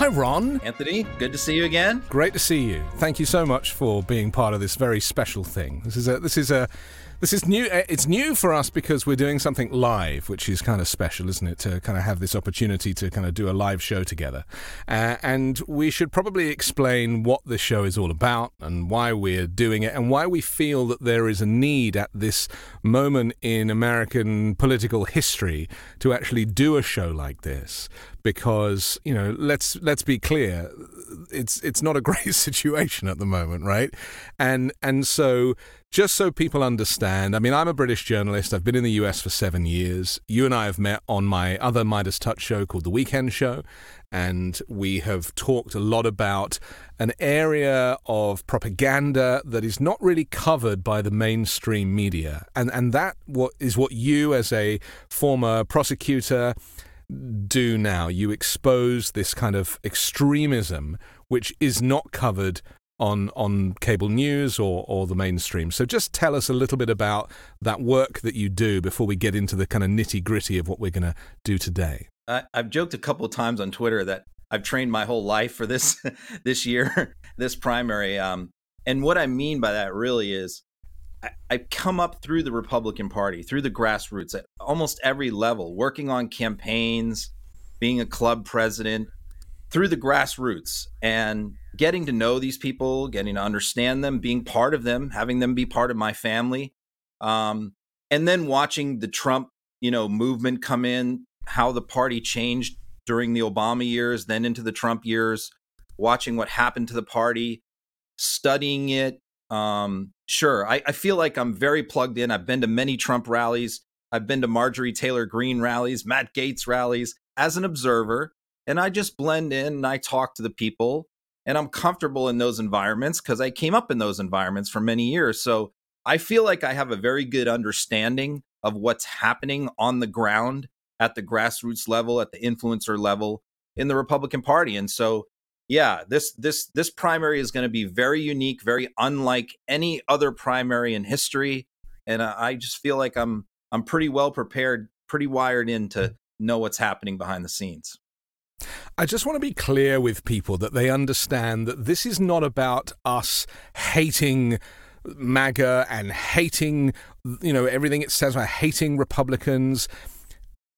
Hi, Ron. Anthony, good to see you again. Great to see you. Thank you so much for being part of this very special thing. This is a this is a this is new. uh, It's new for us because we're doing something live, which is kind of special, isn't it? To kind of have this opportunity to kind of do a live show together. Uh, and we should probably explain what this show is all about and why we're doing it and why we feel that there is a need at this moment in American political history to actually do a show like this. Because you know, let's let's be clear, it's it's not a great situation at the moment, right? And and so just so people understand, I mean, I'm a British journalist. I've been in the US for seven years. You and I have met on my other MeidasTouch show called The Weekend Show. And we have talked a lot about an area of propaganda that is not really covered by the mainstream media. And, and that what is what you, as a former prosecutor, do now. You expose this kind of extremism which is not covered on on cable news or, or the mainstream. So just tell us a little bit about that work that you do before we get into the kind of nitty gritty of what we're going to do today. I, I've joked a couple of times on Twitter that I've trained my whole life for this this year, this primary. Um, and what I mean by that really is I, I've come up through the Republican Party, through the grassroots at almost every level, working on campaigns, being a club president, through the grassroots and getting to know these people, getting to understand them, being part of them, having them be part of my family, um, and then watching the Trump, you know, movement come in, how the party changed during the Obama years, then into the Trump years, watching what happened to the party, studying it. Um, sure, I, I feel like I'm very plugged in. I've been to many Trump rallies. I've been to Marjorie Taylor Greene rallies, Matt Gaetz rallies as an observer and I just blend in and I talk to the people and I'm comfortable in those environments because I came up in those environments for many years. So I feel like I have a very good understanding of what's happening on the ground at the grassroots level, at the influencer level in the Republican Party. And so yeah, this this this primary is going to be very unique, very unlike any other primary in history, and I, just feel like I'm I'm pretty well prepared, pretty wired in to know what's happening behind the scenes. I just want to be clear with people that they understand that this is not about us hating MAGA and hating, you know, everything it says about hating Republicans.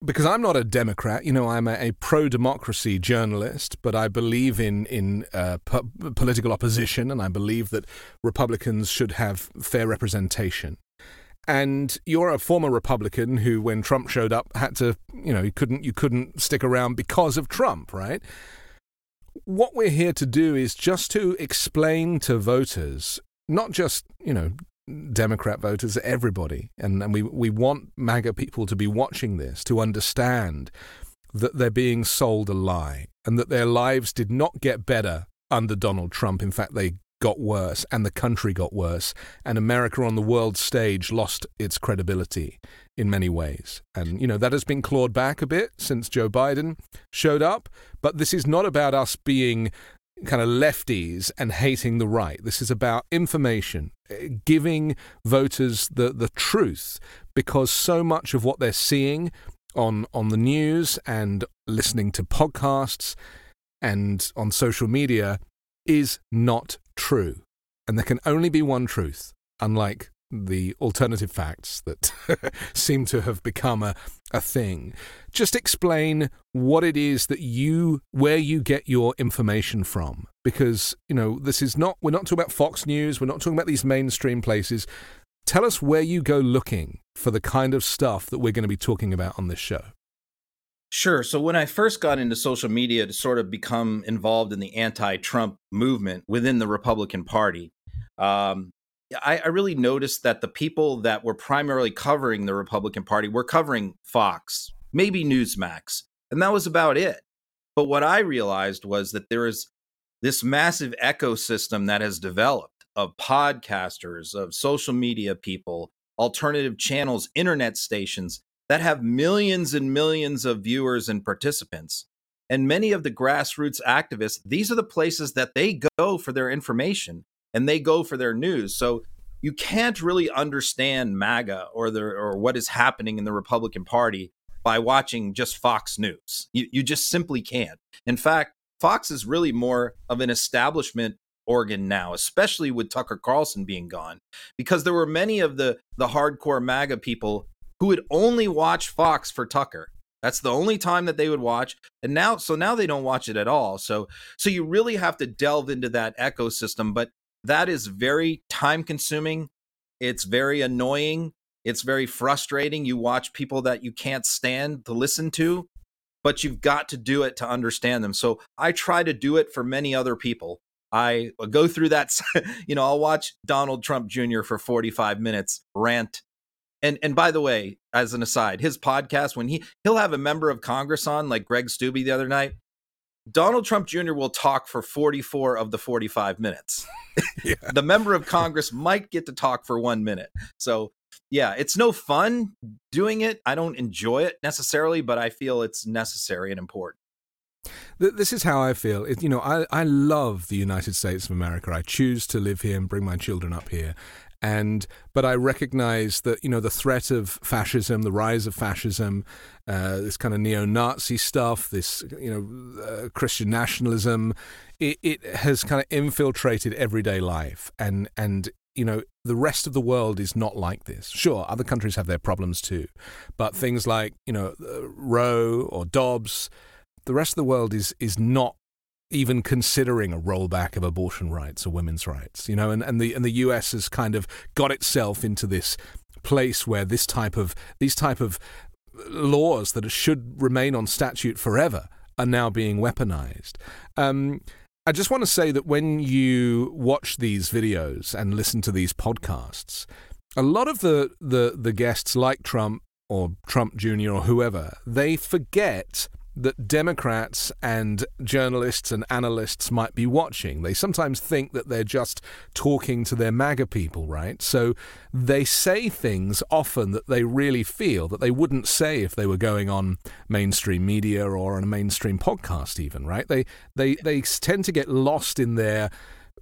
Because I'm not a Democrat, you know, I'm a, a pro-democracy journalist, but I believe in in uh, po- political opposition, and I believe that Republicans should have fair representation and you're a former Republican who, when Trump showed up, had to, you know, you couldn't you couldn't stick around because of Trump, right? What we're here to do is just to explain to voters, not just you know Democrat voters, everybody, and and we we want MAGA people to be watching this to understand that they're being sold a lie and that their lives did not get better under Donald Trump. In fact, they got worse and the country got worse and America on the world stage lost its credibility in many ways. And, you know, that has been clawed back a bit since Joe Biden showed up. But this is not about us being kind of lefties and hating the right. This is about information, eh, giving voters the, the truth because so much of what they're seeing on, on the news and listening to podcasts and on social media is not true. And there can only be one truth, unlike the alternative facts that seem to have become a, a thing. Just explain what it is that you, where you get your information from. Because, you know, this is not, we're not talking about Fox News, we're not talking about these mainstream places. Tell us where you go looking for the kind of stuff that we're going to be talking about on this show. Sure. So when I first got into social media to sort of become involved in the anti-Trump movement within the Republican Party, um, I, I, really noticed that the people that were primarily covering the Republican Party were covering Fox, maybe Newsmax, and that was about it. But what I realized was that there is this massive ecosystem that has developed of podcasters, of social media people, alternative channels, internet stations that have millions and millions of viewers and participants. And many of the grassroots activists, these are the places that they go for their information and they go for their news. So you can't really understand MAGA or the or what is happening in the Republican Party by watching just Fox News. You, you just simply can't. In fact, Fox is really more of an establishment organ now, especially with Tucker Carlson being gone, because there were many of the the hardcore MAGA people who would only watch Fox for Tucker. That's the only time that they would watch. And now so now they don't watch it at all. So so you really have to delve into that ecosystem, but that is very time consuming. It's very annoying. It's very frustrating. You watch people that you can't stand to listen to, but you've got to do it to understand them. So I try to do it for many other people. I go through that, you know, I'll watch Donald Trump Jr. for 45 minutes rant. And and by the way, as an aside, his podcast when he he'll have a member of Congress on like Greg Steube the other night. Donald Trump Jr. will talk for 44 of the 45 minutes. yeah. the member of Congress might get to talk for 1 minute. So yeah, it's no fun doing it. I don't enjoy it necessarily, but I feel it's necessary and important. This is how I feel. It, you know, I, I love the United States of America. I choose to live here and bring my children up here. And but I recognize that you know the threat of fascism, the rise of fascism, uh, this kind of neo-Nazi stuff, this you know uh, Christian nationalism, it, it has kind of infiltrated everyday life, and and you know, the rest of the world is not like this. Sure, other countries have their problems too, but things like, you know, uh, Roe or Dobbs, the rest of the world is is not even considering a rollback of abortion rights or women's rights. You know, and, and the and the US has kind of got itself into this place where this type of these type of laws that should remain on statute forever are now being weaponized. Um, I just want to say that when you watch these videos and listen to these podcasts, a lot of the, the, the guests like Trump or Trump Jr. or whoever, they forget that Democrats and journalists and analysts might be watching. They sometimes think that they're just talking to their MAGA people, right? So they say things often that they really feel that they wouldn't say if they were going on mainstream media or on a mainstream podcast, even, right? They they they tend to get lost in their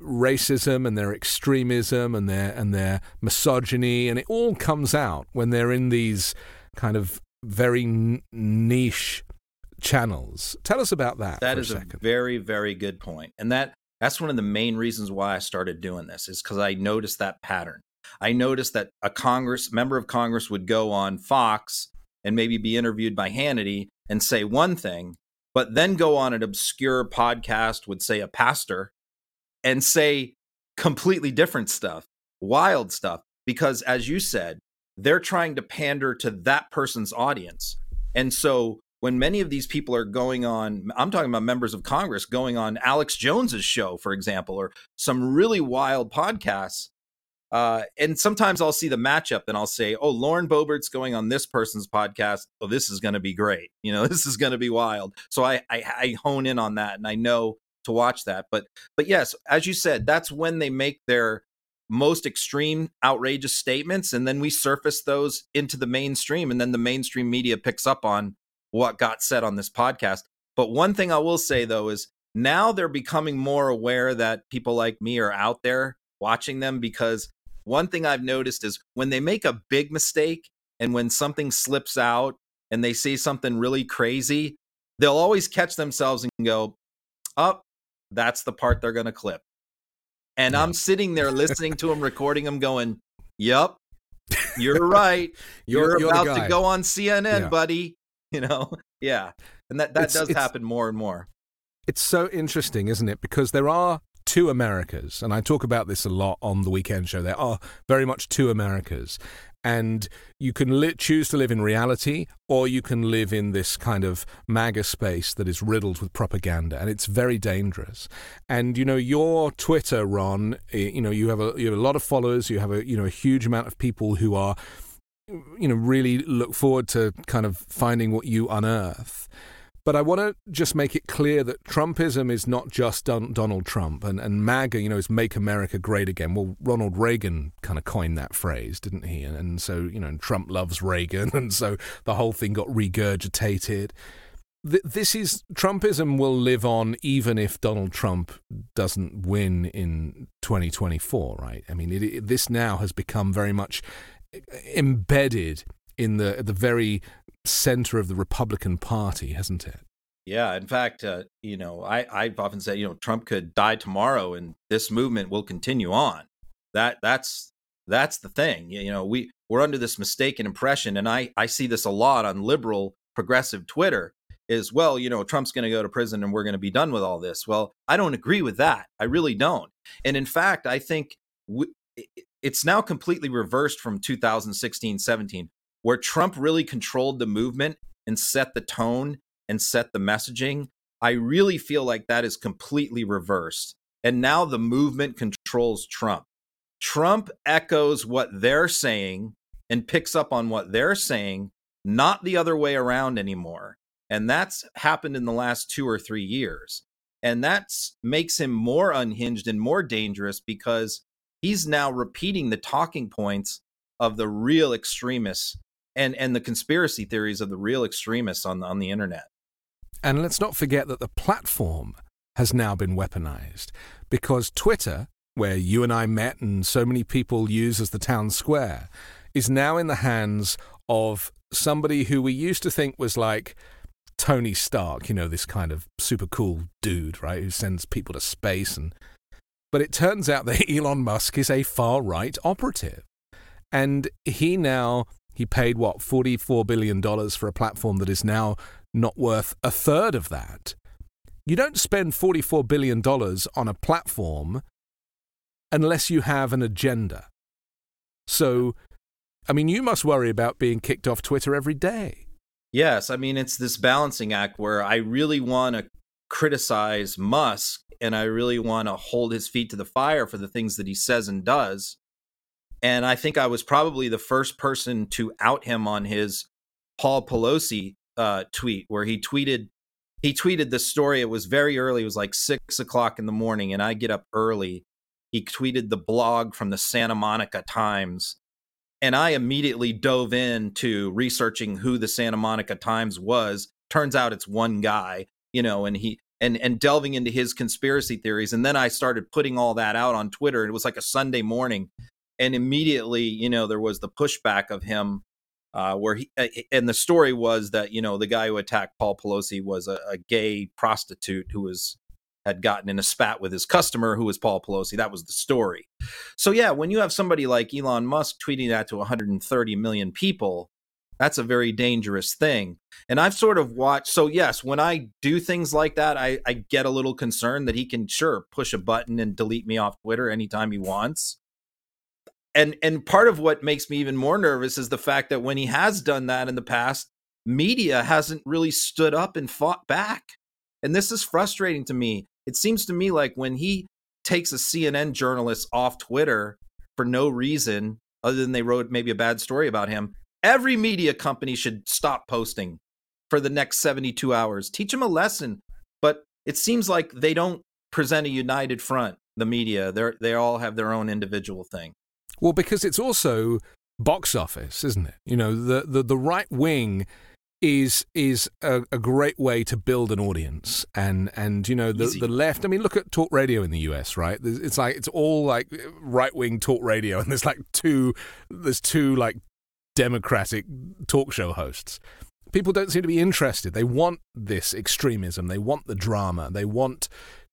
racism and their extremism and their and their misogyny, and it all comes out when they're in these kind of very niche channels. Tell us about that. That is a, a very, very good point. And that that's one of the main reasons why I started doing this is because I noticed that pattern. I noticed that a Congress member of Congress would go on Fox and maybe be interviewed by Hannity and say one thing, but then go on an obscure podcast, would say a pastor, and say completely different stuff, wild stuff. Because as you said, they're trying to pander to that person's audience. And so when many of these people are going on i'm talking about members of congress going on alex jones's show for example or some really wild podcasts uh, and sometimes i'll see the matchup and i'll say oh lauren Boebert's going on this person's podcast. Oh this is going to be great. You know this is going to be wild. So I, I i hone in on that and i know to watch that. But but yes as you said that's when they make their most extreme outrageous statements and then we surface those into the mainstream and then the mainstream media picks up on what got said on this podcast. But one thing I will say though is now they're becoming more aware that people like me are out there watching them because one thing I've noticed is when they make a big mistake and when something slips out and they say something really crazy, they'll always catch themselves and go, Up, oh, that's the part they're going to clip. And yeah. I'm sitting there listening to them, recording them, going, Yep, you're right. You're, you're about to go on CNN, yeah. buddy. you know? Yeah. And that that it's, does it's, happen more and more. It's so interesting isn't it? Because there are two americas and i talk about this a lot on the weekend show. There are very much two americas and you can li- choose to live in reality or you can live in this kind of MAGA space that is riddled with propaganda and it's very dangerous. And you know your twitter ron you know you have a you have a lot of followers you have a you know a huge amount of people who are you know, really look forward to kind of finding what you unearth. But I want to just make it clear that Trumpism is not just Don- Donald Trump and, and MAGA, you know, is make America great again. Well, Ronald Reagan kind of coined that phrase, didn't he? And, and so, you know, Trump loves Reagan. And so the whole thing got regurgitated. this is Trumpism will live on even if Donald Trump doesn't win in 2024, right? I mean, it, it, this now has become very much embedded in the the very center of the Republican Party, hasn't it? Yeah, in fact, uh, you know, I I've often said, you know, Trump could die tomorrow, and this movement will continue on. That that's that's the thing. You know, we we're under this mistaken impression, and I I see this a lot on liberal progressive Twitter. Is well, you know, Trump's going to go to prison, and we're going to be done with all this. Well, I don't agree with that. I really don't. And in fact, I think we, it's now completely reversed from 2016, 17, where Trump really controlled the movement and set the tone and set the messaging, I really feel like that is completely reversed. And now the movement controls Trump. Trump echoes what they're saying and picks up on what they're saying, not the other way around anymore. And that's happened in the last two or three years. And that makes him more unhinged and more dangerous because he's now repeating the talking points of the real extremists and, and the conspiracy theories of the real extremists on, on the internet. And let's not forget that the platform has now been weaponized because Twitter, where you and I met and so many people use as the town square, is now in the hands of somebody who we used to think was like Tony Stark, you know, this kind of super cool dude, right, who sends people to space and but it turns out that Elon Musk is a far right operative. And he now he paid what $44 billion for a platform that is now not worth a third of that. You don't spend $44 billion on a platform unless you have an agenda. So, I mean, you must worry about being kicked off Twitter every day. Yes. I mean, it's this balancing act where I really want to criticize Musk and I really want to hold his feet to the fire for the things that he says and does. And I think I was probably the first person to out him on his Paul Pelosi uh, tweet where he tweeted he tweeted the story. It was very early. It was like six o'clock in the morning, and I get up early. He tweeted the blog from the Santa Monica Times, and I immediately dove into researching who the Santa Monica Times was. Turns out it's one guy, you know, and he and and delving into his conspiracy theories. And then I started putting all that out on Twitter. It was like a Sunday morning, and immediately, you know, there was the pushback of him uh, where he uh, and the story was that you know the guy who attacked Paul Pelosi was a, a, gay prostitute who was had gotten in a spat with his customer who was Paul Pelosi. That was the story. So yeah, when you have somebody like Elon Musk tweeting that to 130 million people, that's a very dangerous thing. And I've sort of watched. So yes, when I do things like that, I, I get a little concerned that he can sure push a button and delete me off Twitter anytime he wants and and part of what makes me even more nervous is the fact that when he has done that in the past media hasn't really stood up and fought back and this is frustrating to me it seems to me like when he takes a cnn journalist off twitter for no reason other than they wrote maybe a bad story about him every media company should stop posting for the next 72 hours. Teach them a lesson but it seems like they don't present a united front the media. They they all have their own individual thing. Well, because it's also box office, isn't it? You know, the the, the right wing is is a, a, great way to build an audience. And and you know the Easy. the left i mean look at talk radio in the us right? It's like it's all like uh, right wing talk radio and there's like two there's two like democratic talk show hosts. People don't seem to be interested. They want this extremism. They want the drama. They want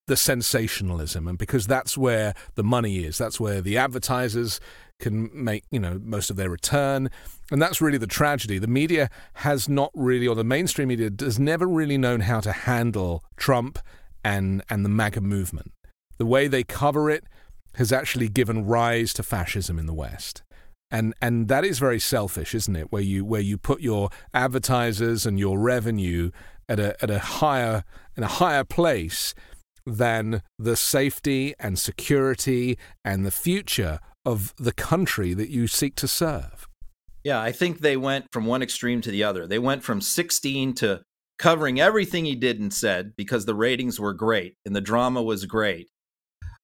the sensationalism. And because that's where the money is that's where the advertisers can make you know most of their return. And that's really the tragedy. The media has not really or the mainstream media has never really known how to handle Trump and and the MAGA movement. The way they cover it has actually given rise to fascism in the west and and that is very selfish isn't it where you where you put your advertisers and your revenue at a at a higher in a higher place than the safety and security and the future of the country that you seek to serve. Yeah, I think they went from one extreme to the other. They went from 16 to covering everything he did and said because the ratings were great and the drama was great,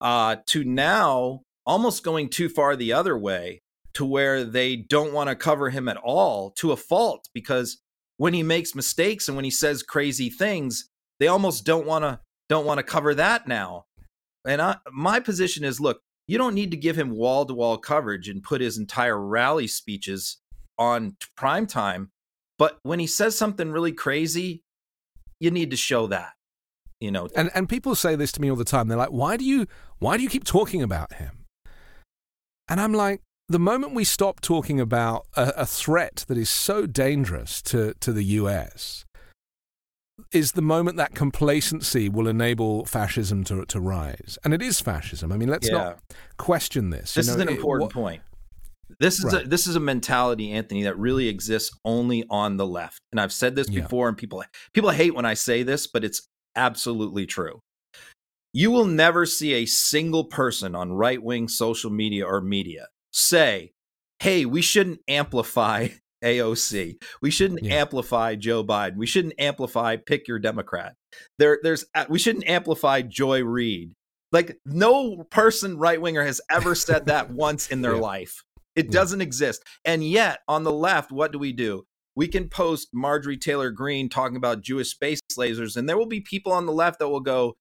uh, to now almost going too far the other way to where they don't want to cover him at all to a fault because when he makes mistakes and when he says crazy things, they almost don't want to don't want to cover that now. And I, my position is look, you don't need to give him wall to wall coverage and put his entire rally speeches on prime time. But when he says something really crazy, you need to show that. You know, and and people say this to me all the time. They're like, "Why do you why do you keep talking about him?" And I'm like, the moment we stop talking about a, a threat that is so dangerous to to the U.S. is the moment that complacency will enable fascism to to rise, and it is fascism. I mean, let's Yeah. not question this. this You is an it- important what- point. This is Right. a this is a mentality, Anthony, that really exists only on the left. And I've said this Yeah. before, and people people hate when I say this, but it's absolutely true. You will never see a single person on right wing social media or media say, "Hey, we shouldn't amplify AOC. We shouldn't Yeah. amplify Joe Biden. We shouldn't amplify pick your Democrat. There, there's uh, we shouldn't amplify Joy Reid. Like no person right winger has ever said that once in their Yeah. life. It Yeah. doesn't exist. And yet, on the left, what do we do? We can post Marjorie Taylor Greene talking about Jewish space lasers, and there will be people on the left that will go,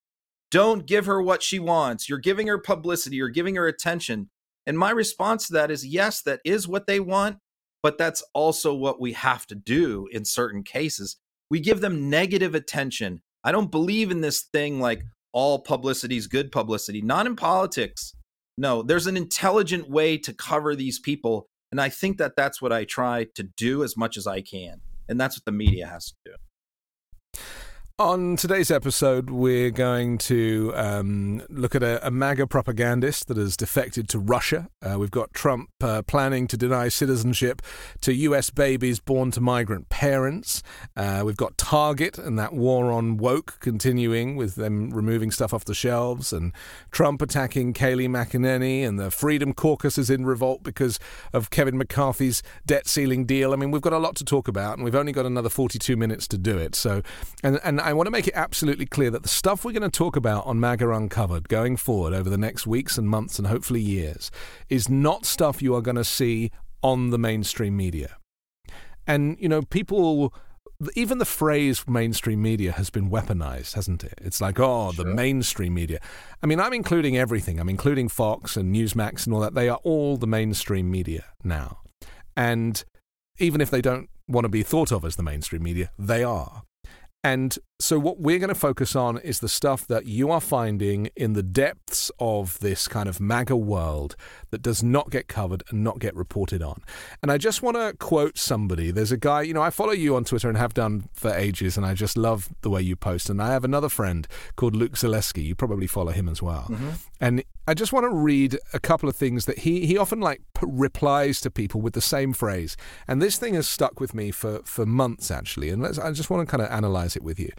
Don't give her what she wants. You're giving her publicity, you're giving her attention. And my response to that is yes, that is what they want, but that's also what we have to do in certain cases. We give them negative attention. I don't believe in this thing like all publicity is good publicity, not in politics. No, there's an intelligent way to cover these people. And I think that that's what I try to do as much as I can. And that's what the media has to do. On today's episode, we're going to um, look at a, a MAGA propagandist that has defected to Russia. Uh, we've got Trump uh, planning to deny citizenship to U.S. babies born to migrant parents. Uh, we've got Target and that war on woke continuing with them removing stuff off the shelves, and Trump attacking Kayleigh McEnany, and the Freedom Caucus is in revolt because of Kevin McCarthy's debt ceiling deal. I mean, we've got a lot to talk about, and we've only got another 42 minutes to do it. So, and, and I want to make it absolutely clear that the stuff we're going to talk about on MAGA Uncovered going forward over the next weeks and months and hopefully years is not stuff you are going to see on the mainstream media. And, you know, people. Even the phrase mainstream media has been weaponized, hasn't it? It's like, oh, the mainstream media. I mean, I'm including everything. I'm including Fox and Newsmax and all that. They are all the mainstream media now. And even if they don't want to be thought of as the mainstream media, they are. And so, what we're going to focus on is the stuff that you are finding in the depths of this kind of MAGA world that does not get covered and not get reported on. And I just want to quote somebody. There's a guy, you know, I follow you on Twitter and have done for ages, and I just love the way you post. And I have another friend called Luke Zaleski. You probably follow him as well. Mm-hmm. And I just want to read a couple of things that he he often like p- replies to people with the same phrase. And this thing has stuck with me for for months actually. And let's, I just want to kind of analyze it with you.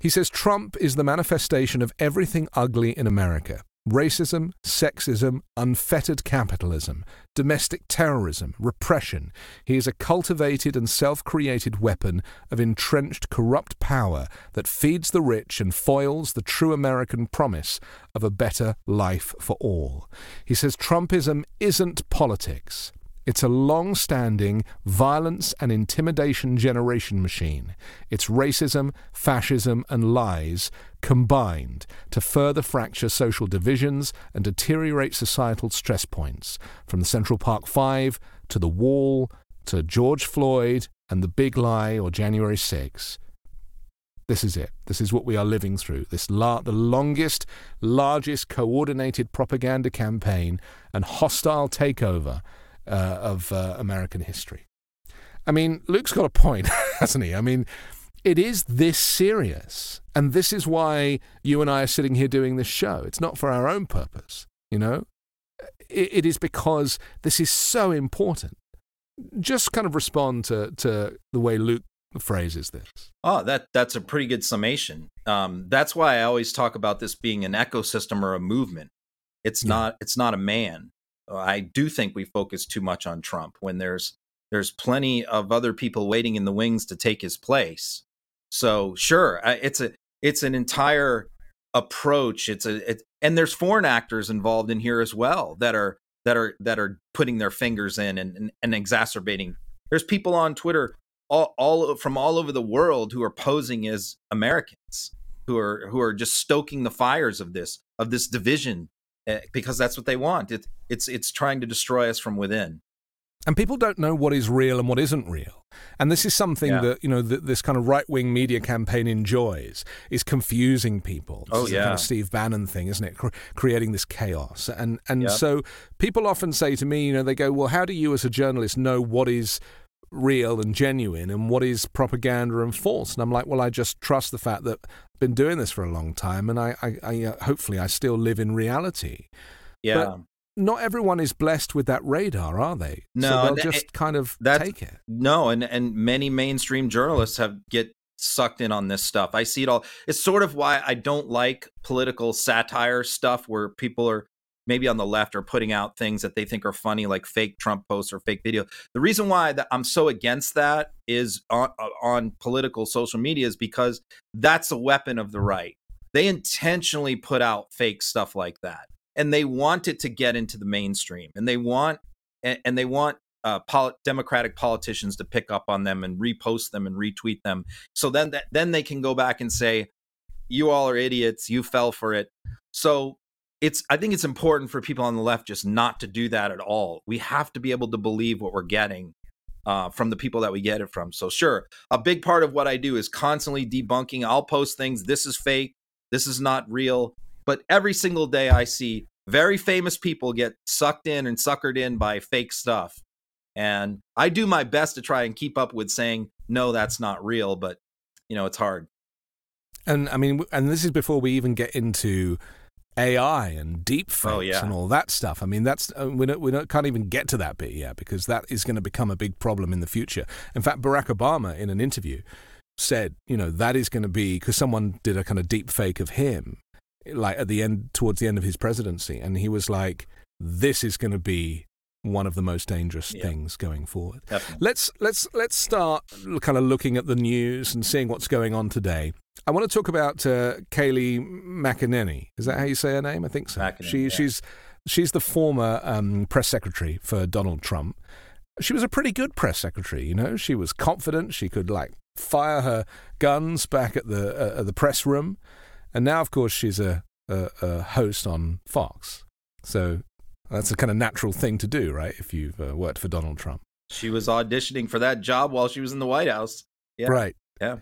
He says Trump is the manifestation of everything ugly in America. Racism, sexism, unfettered capitalism, domestic terrorism, repression. He is a cultivated and self created weapon of entrenched corrupt power that feeds the rich and foils the true American promise of a better life for all. He says Trumpism isn't politics. It's a long standing violence and intimidation generation machine. It's racism, fascism, and lies combined to further fracture social divisions and deteriorate societal stress points, from the Central Park Five to the Wall to George Floyd and the Big Lie or January 6. This is it. This is what we are living through. This la- the longest, largest coordinated propaganda campaign and hostile takeover uh, of uh, American history. I mean, Luke's got a point, hasn't he? I mean, it is this serious. And this is why you and I are sitting here doing this show. It's not for our own purpose, you know? It, it is because this is so important. Just kind of respond to, to the way Luke phrases this. Oh, that that's a pretty good summation. Um, that's why I always talk about this being an ecosystem or a movement. It's Yeah. not it's not a man. I do think we focus too much on Trump when there's there's plenty of other people waiting in the wings to take his place. So sure, it's a it's an entire approach. It's a it, and there's foreign actors involved in here as well that are that are that are putting their fingers in and and, and exacerbating. There's people on Twitter all, all from all over the world who are posing as Americans, who are who are just stoking the fires of this of this division eh, because that's what they want. It, it's it's trying to destroy us from within. And people don't know what is real and what isn't real. And this is something Yeah. that, you know, th- this kind of right wing media campaign enjoys, is confusing people. Oh, the kind yeah. of Steve Bannon thing, isn't it? Cre- creating this chaos. And, and Yeah. so people often say to me, you know, they go, well, how do you as a journalist know what is real and genuine and what is propaganda and false? And I'm like, well, I just trust the fact that I've been doing this for a long time and I, I, I uh, hopefully I still live in reality Yeah. Not everyone is blessed with that radar, are they? No, so they'll just kind of take it. No, and and many mainstream journalists have get sucked in on this stuff. I see it all. It's sort of why I don't like political satire stuff where people are maybe on the left are putting out things that they think are funny like fake Trump posts or fake video. The reason why that I'm so against that is on uh, on political social media is because that's a weapon of the right. They intentionally put out fake stuff like that. And they want it to get into the mainstream. And they want and, and they want uh, poli- Democratic politicians to pick up on them and repost them and retweet them. So then, that, then they can go back and say, "You all are idiots. You fell for it." So it's. I think it's important for people on the left just not to do that at all. We have to be able to believe what we're getting uh, from the people that we get it from. So sure, a big part of what I do is constantly debunking. I'll post things. This is fake. This is not real. But every single day, I see very famous people get sucked in and suckered in by fake stuff. And I do my best to try and keep up with saying, no, that's not real, but you know, it's hard. And I mean, and this is before we even get into AI and deep fakes Oh, yeah. and all that stuff. I mean, that's uh, we don't, we don't, can't even get to that bit yet because that is going to become a big problem in the future. In fact, Barack Obama in an interview said, you know, that is going to be because someone did a kind of deep fake of him, like at the end, towards the end of his presidency, and he was like, "This is going to be." One of the most dangerous Yeah. things going forward. Definitely. Let's let's let's start kind of looking at the news and seeing what's going on today. I want to talk about uh, Kayleigh McEnany. Is that how you say her name? I think so. McEnany, she yeah. she's she's the former um, press secretary for Donald Trump. She was a pretty good press secretary. You know, she was confident. She could like fire her guns back at the uh, at the press room, and now of course she's a, a, a host on Fox. So that's a kind of natural thing to do, right? If you've uh, worked for Donald Trump. She was auditioning for that job while she was in the White House. Yeah. Right. Yeah.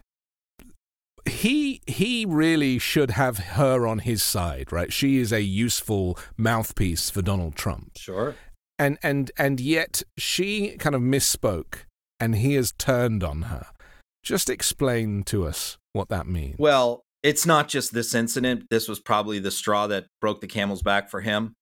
He he really should have her on his side, right? She is a useful mouthpiece for Donald Trump. Sure. And and and yet she kind of misspoke and he has turned on her. Just explain to us what that means. Well, it's not just this incident. This was probably the straw that broke the camel's back for him.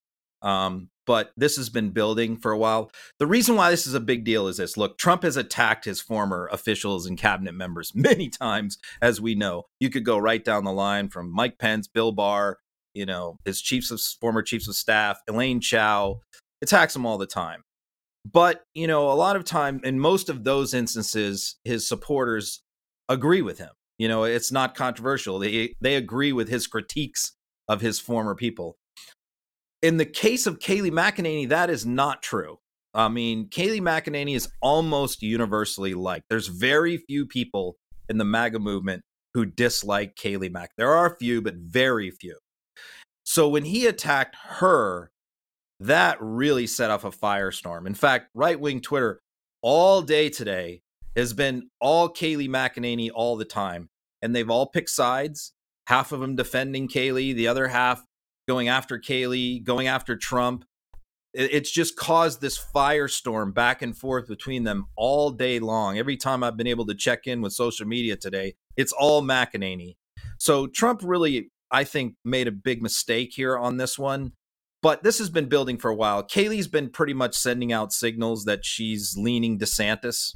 Um, but this has been building for a while. The reason why this is a big deal is this look, Trump has attacked his former officials and cabinet members many times, as we know. You could go right down the line from Mike Pence, Bill Barr, you know, his chiefs of former chiefs of staff, Elaine Chao, attacks him all the time. But, you know, a lot of time in most of those instances, his supporters agree with him. You know, it's not controversial. They they agree with his critiques of his former people. In the case of Kayleigh McEnany, that is not true. I mean, Kayleigh McEnany is almost universally liked. There's very few people in the MAGA movement who dislike Kayleigh Mac. There are a few, but very few. So when he attacked her, that really set off a firestorm. In fact, right wing Twitter all day today has been all Kayleigh McEnany all the time. And they've all picked sides, half of them defending Kayleigh, the other half going after Kayleigh, going after Trump. It's just caused this firestorm back and forth between them all day long. Every time I've been able to check in with social media today, it's all McEnany. So Trump really, I think, made a big mistake here on this one. But this has been building for a while. Kayleigh's been pretty much sending out signals that she's leaning DeSantis.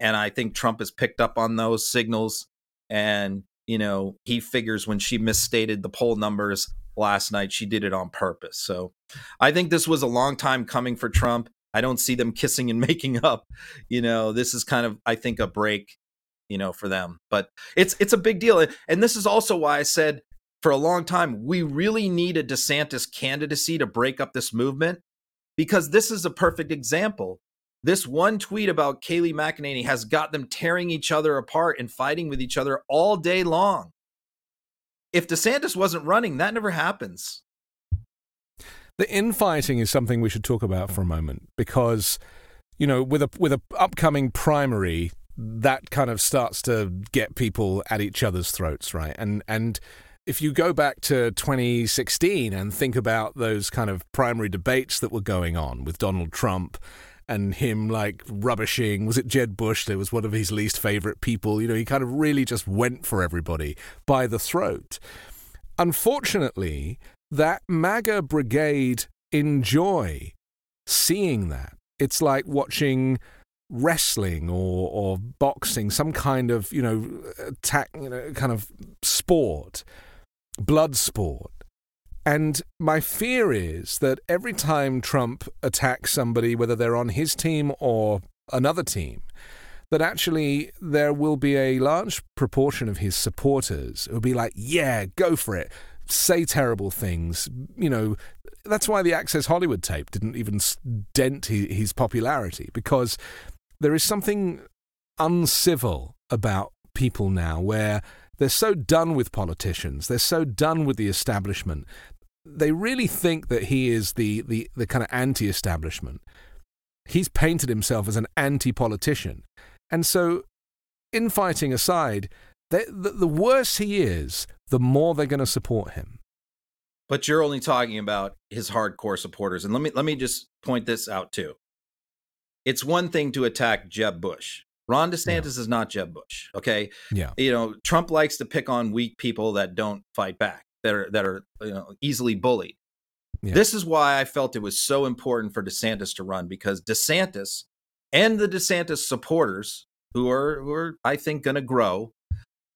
And I think Trump has picked up on those signals. And, you know, he figures when she misstated the poll numbers last night, she did it on purpose. So I think this was a long time coming for Trump. I don't see them kissing and making up. You know, this is kind of, I think, a break, you know, for them. But it's it's a big deal. And this is also why I said for a long time, we really need a DeSantis candidacy to break up this movement because this is a perfect example. This one tweet about Kayleigh McEnany has got them tearing each other apart and fighting with each other all day long. If DeSantis wasn't running, that never happens. The infighting is something we should talk about for a moment because you know, with a with a upcoming primary, that kind of starts to get people at each other's throats, right? And and if you go back to 2016 and think about those kind of primary debates that were going on with Donald Trump and him like rubbishing. Was it Jeb Bush that was one of his least favorite people? You know he kind of really just went for everybody by the throat. Unfortunately that MAGA brigade enjoy seeing that. It's like watching wrestling or or boxing some kind of you know attack you know kind of sport blood sport. And my fear is that every time Trump attacks somebody, whether they're on his team or another team, that actually there will be a large proportion of his supporters who will be like, yeah, go for it. Say terrible things. You know, that's why the Access Hollywood tape didn't even dent his popularity because there is something uncivil about people now where they're so done with politicians. They're so done with the establishment. They really think that he is the, the, the kind of anti establishment. He's painted himself as an anti politician. And so, infighting aside, the, the worse he is, the more they're going to support him. But you're only talking about his hardcore supporters. And let me let me just point this out too. It's one thing to attack Jeb Bush. Ron DeSantis yeah. is not Jeb Bush. Okay. Yeah. You know, Trump likes to pick on weak people that don't fight back, that are that are you know easily bullied. Yeah. This is why I felt it was so important for DeSantis to run because DeSantis and the DeSantis supporters, who are who are I think going to grow,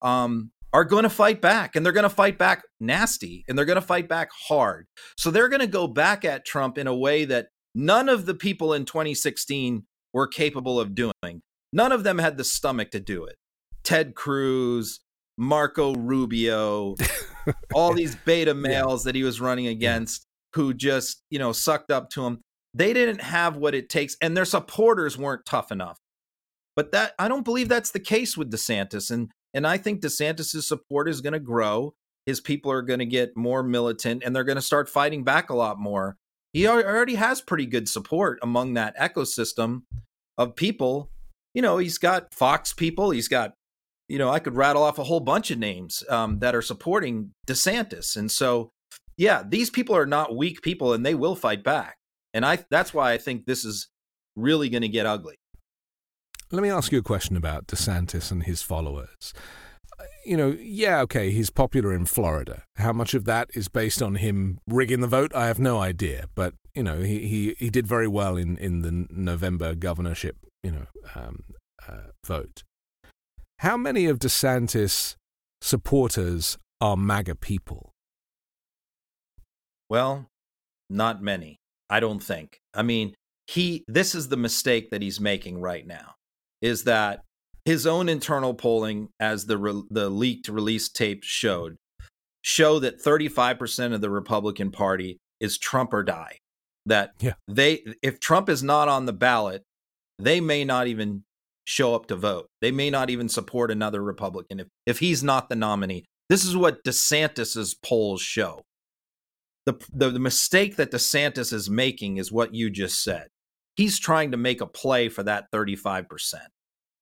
um, are going to fight back, and they're going to fight back nasty, and they're going to fight back hard. So they're going to go back at Trump in a way that none of the people in 2016 were capable of doing. None of them had the stomach to do it. Ted Cruz, Marco Rubio, all these beta males yeah. that he was running against who just, you know, sucked up to him. They didn't have what it takes, and their supporters weren't tough enough. But that I don't believe that's the case with DeSantis. And and I think DeSantis's support is going to grow. His people are going to get more militant and they're going to start fighting back a lot more. He already has pretty good support among that ecosystem of people you know, he's got Fox people. He's got, you know, I could rattle off a whole bunch of names um, that are supporting DeSantis. And so, yeah, these people are not weak people and they will fight back. And I that's why I think this is really going to get ugly. Let me ask you a question about DeSantis and his followers. You know, yeah, okay, he's popular in Florida. How much of that is based on him rigging the vote? I have no idea. But, you know, he, he, he did very well in, in the November governorship you know, um, uh, vote. How many of DeSantis supporters are MAGA people? Well, not many. I don't think. I mean, he this is the mistake that he's making right now is that his own internal polling as the re, the leaked release tape showed show that 35% of the Republican Party is Trump or die. That yeah. they if Trump is not on the ballot, they may not even show up to vote. They may not even support another Republican if, if he's not the nominee. This is what DeSantis's polls show. The, the, the mistake that DeSantis is making is what you just said. He's trying to make a play for that 35%.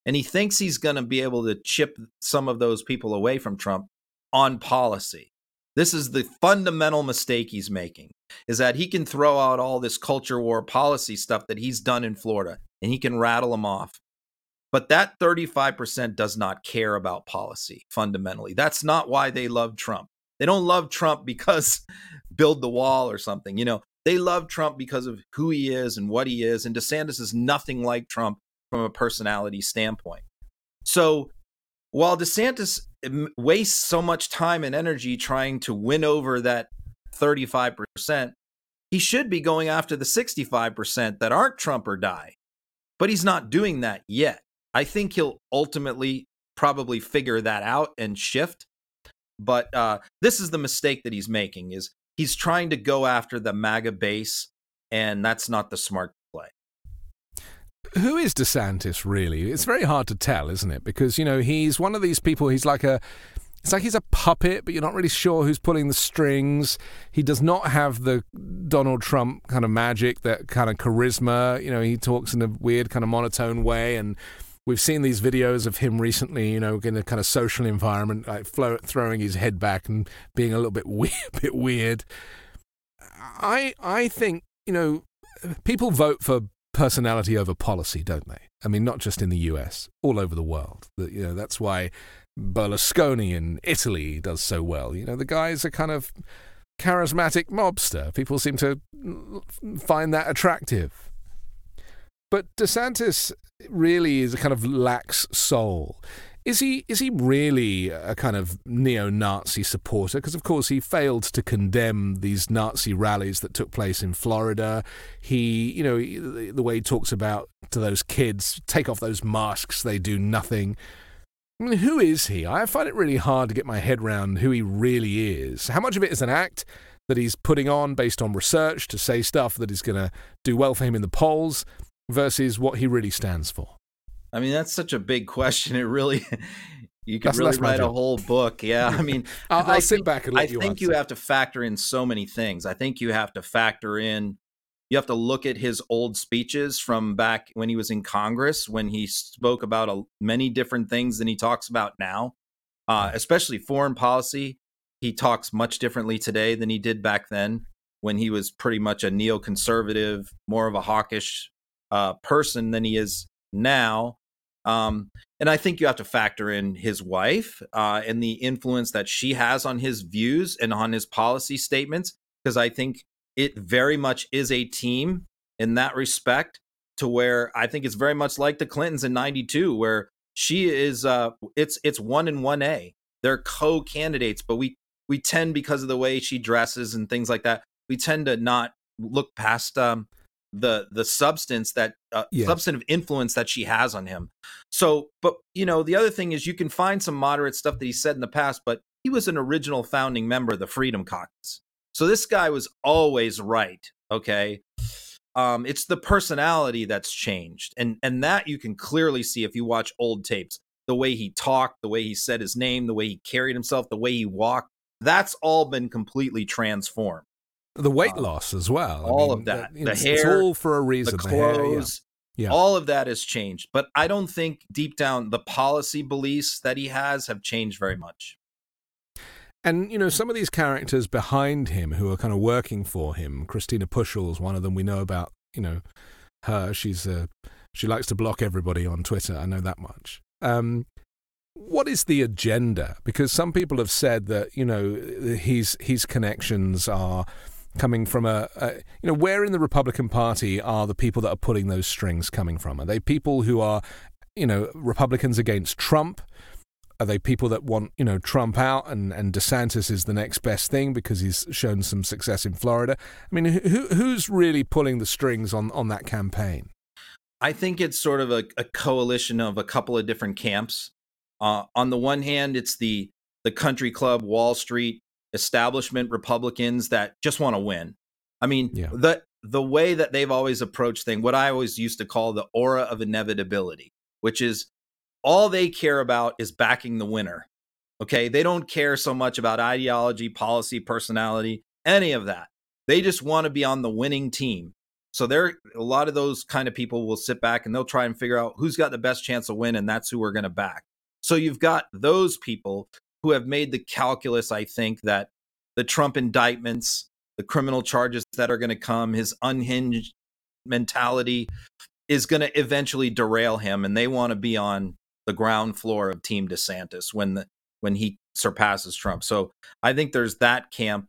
And he thinks he's going to be able to chip some of those people away from Trump on policy. This is the fundamental mistake he's making is that he can throw out all this culture war policy stuff that he's done in Florida and he can rattle them off. But that 35% does not care about policy fundamentally. That's not why they love Trump. They don't love Trump because build the wall or something. You know, they love Trump because of who he is and what he is. And DeSantis is nothing like Trump from a personality standpoint. So while DeSantis um, wastes so much time and energy trying to win over that 35%, he should be going after the 65% that aren't Trump or die but he's not doing that yet. I think he'll ultimately probably figure that out and shift. But uh, this is the mistake that he's making: is he's trying to go after the MAGA base, and that's not the smart play. Who is DeSantis really? It's very hard to tell, isn't it? Because you know he's one of these people. He's like a it's like he's a puppet, but you're not really sure who's pulling the strings. He does not have the Donald Trump kind of magic, that kind of charisma. You know, he talks in a weird kind of monotone way, and we've seen these videos of him recently. You know, in a kind of social environment, like flow, throwing his head back and being a little bit weird, bit weird. I I think you know people vote for personality over policy, don't they? I mean, not just in the U.S., all over the world. You know, that's why Berlusconi in Italy does so well. You know, the guy's a kind of charismatic mobster. People seem to find that attractive. But DeSantis really is a kind of lax soul. Is he is he really a kind of neo-Nazi supporter? Because of course he failed to condemn these Nazi rallies that took place in Florida. He, you know, the way he talks about to those kids, take off those masks, they do nothing. I mean, who is he? I find it really hard to get my head around who he really is. How much of it is an act that he's putting on based on research to say stuff that is going to do well for him in the polls versus what he really stands for? I mean, that's such a big question. It really, you could that's, really that's write a whole book. Yeah, I mean, I'll, I'll sit back and let I you. I think you have to factor in so many things. I think you have to factor in you have to look at his old speeches from back when he was in Congress, when he spoke about a, many different things than he talks about now, uh, especially foreign policy. He talks much differently today than he did back then, when he was pretty much a neoconservative, more of a hawkish uh, person than he is now. Um, and I think you have to factor in his wife uh, and the influence that she has on his views and on his policy statements, because I think it very much is a team in that respect to where I think it's very much like the Clintons in 92 where she is uh it's it's 1 and 1A. They're co-candidates, but we we tend because of the way she dresses and things like that, we tend to not look past um the the substance that uh, yeah. substantive influence that she has on him. So, but you know, the other thing is you can find some moderate stuff that he said in the past, but he was an original founding member of the Freedom Caucus. So this guy was always right. Okay. Um, it's the personality that's changed. And and that you can clearly see if you watch old tapes. The way he talked, the way he said his name, the way he carried himself, the way he walked, that's all been completely transformed. The weight um, loss as well. All I mean, of that. The, the it's, hair. It's all for a reason. The clothes. The hair, yeah. Yeah. All of that has changed. But I don't think deep down the policy beliefs that he has have changed very much. And, you know, some of these characters behind him who are kind of working for him, Christina Pushaw's one of them. We know about, you know, her. She's uh, she likes to block everybody on Twitter. I know that much. Um, what is the agenda? Because some people have said that, you know, his, his connections are coming from a, a, you know where in the Republican Party are the people that are pulling those strings coming from? Are they people who are you know Republicans against Trump? Are they people that want, you know, Trump out and, and DeSantis is the next best thing because he's shown some success in Florida? I mean, who, who's really pulling the strings on, on that campaign? I think it's sort of a, a coalition of a couple of different camps. Uh, on the one hand, it's the the country club, Wall Street establishment Republicans that just want to win. I mean, yeah. the the way that they've always approached things, what I always used to call the aura of inevitability, which is all they care about is backing the winner. Okay. They don't care so much about ideology, policy, personality, any of that. They just want to be on the winning team. So there a lot of those kind of people will sit back and they'll try and figure out who's got the best chance to win and that's who we're going to back. So you've got those people who have made the calculus I think that the Trump indictments, the criminal charges that are going to come, his unhinged mentality is going to eventually derail him and they want to be on the ground floor of Team DeSantis when the when he surpasses Trump. So I think there's that camp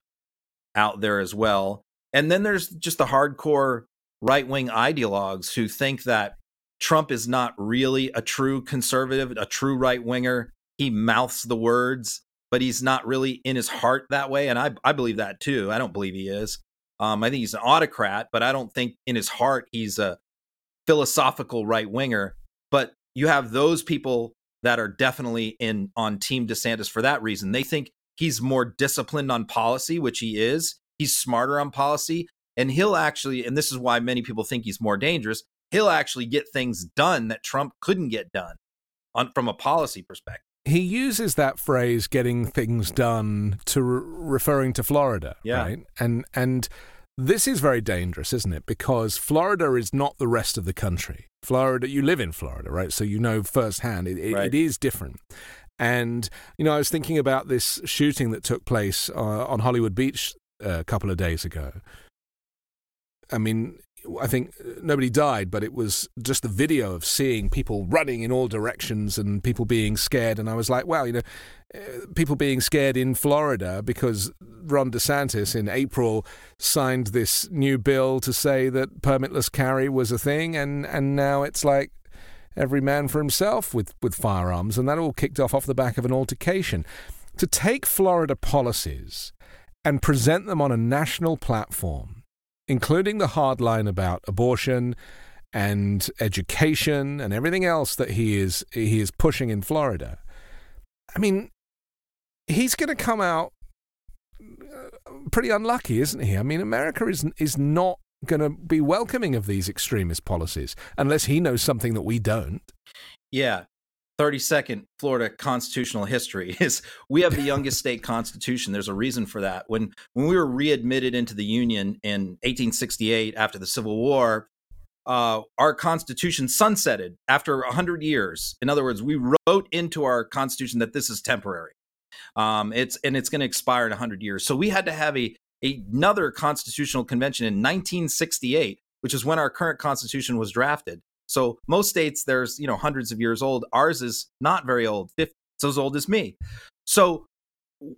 out there as well. And then there's just the hardcore right wing ideologues who think that Trump is not really a true conservative, a true right winger. He mouths the words, but he's not really in his heart that way. And I, I believe that too. I don't believe he is. Um, I think he's an autocrat, but I don't think in his heart he's a philosophical right winger. But you have those people that are definitely in on Team DeSantis for that reason. They think he's more disciplined on policy, which he is. He's smarter on policy, and he'll actually, and this is why many people think he's more dangerous. He'll actually get things done that Trump couldn't get done on from a policy perspective. He uses that phrase "getting things done" to re- referring to Florida, yeah. right? And and this is very dangerous, isn't it? Because Florida is not the rest of the country. Florida, you live in Florida, right? So you know firsthand it, it, Right. it is different. And you know, I was thinking about this shooting that took place uh, on Hollywood Beach uh, a couple of days ago. I mean, I think nobody died, but it was just the video of seeing people running in all directions and people being scared. And I was like, wow, you know, uh, people being scared in Florida because Ron DeSantis in April signed this new bill to say that permitless carry was a thing, and, and now it's like every man for himself with, with firearms, and that all kicked off off the back of an altercation. To take Florida policies and present them on a national platform including the hard line about abortion and education and everything else that he is he is pushing in Florida. I mean, he's going to come out uh, pretty unlucky, isn't he? I mean, America is is not going to be welcoming of these extremist policies unless he knows something that we don't. Yeah. 30 second Florida constitutional history is we have the youngest state constitution. There's a reason for that. When when we were readmitted into the Union in 1868 after the Civil War, uh, our constitution sunsetted after 100 years. In other words, we wrote into our constitution that this is temporary. Um, it's and it's going to expire in 100 years. So we had to have a another constitutional convention in 1968, which is when our current constitution was drafted. So most states, there's you know hundreds of years old. Ours is not very old, 50, it's as old as me. So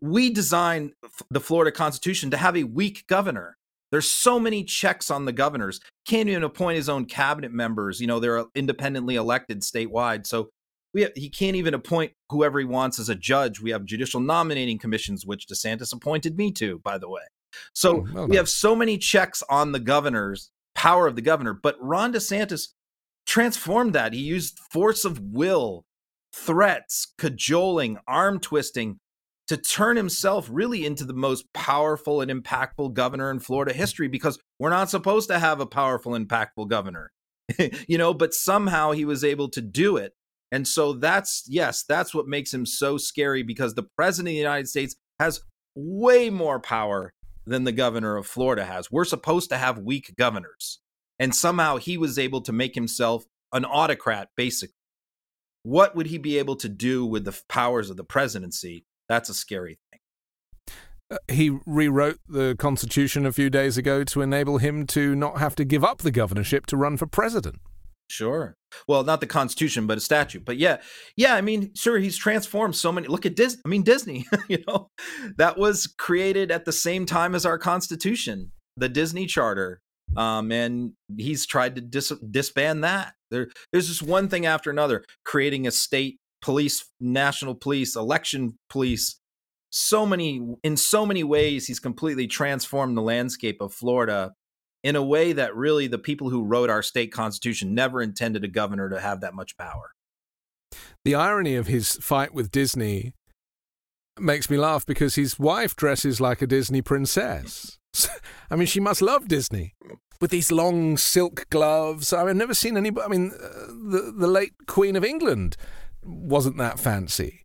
we designed the Florida Constitution to have a weak governor. There's so many checks on the governors. Can't even appoint his own cabinet members. You know they're uh, independently elected statewide. So we have, he can't even appoint whoever he wants as a judge. We have judicial nominating commissions, which DeSantis appointed me to, by the way. So Oh, well we have so many checks on the governor's power of the governor. But Ron DeSantis transformed that. He used force of will, threats, cajoling, arm twisting to turn himself really into the most powerful and impactful governor in Florida history because we're not supposed to have a powerful, impactful governor, you know, but somehow he was able to do it. And so that's, yes, that's what makes him so scary because the president of the United States has way more power than the governor of Florida has. We're supposed to have weak governors. And somehow he was able to make himself an autocrat, basically. What would he be able to do with the powers of the presidency? That's a scary thing. Uh, he rewrote the Constitution a few days ago to enable him to not have to give up the governorship to run for president. Sure. Well, not the Constitution, but a statute. But yeah, yeah. I mean, sure, he's transformed so many. Look at Disney. I mean, Disney. You know, that was created at the same time as our Constitution, the Disney Charter, um, and he's tried to dis- disband that. There, there's just one thing after another, creating a state police, national police, election police. So many, in so many ways, he's completely transformed the landscape of Florida in a way that really the people who wrote our state constitution never intended a governor to have that much power. The irony of his fight with Disney makes me laugh because his wife dresses like a Disney princess. I mean, she must love Disney with these long silk gloves. I mean, I've never seen anybody. I mean, uh, the the late Queen of England wasn't that fancy.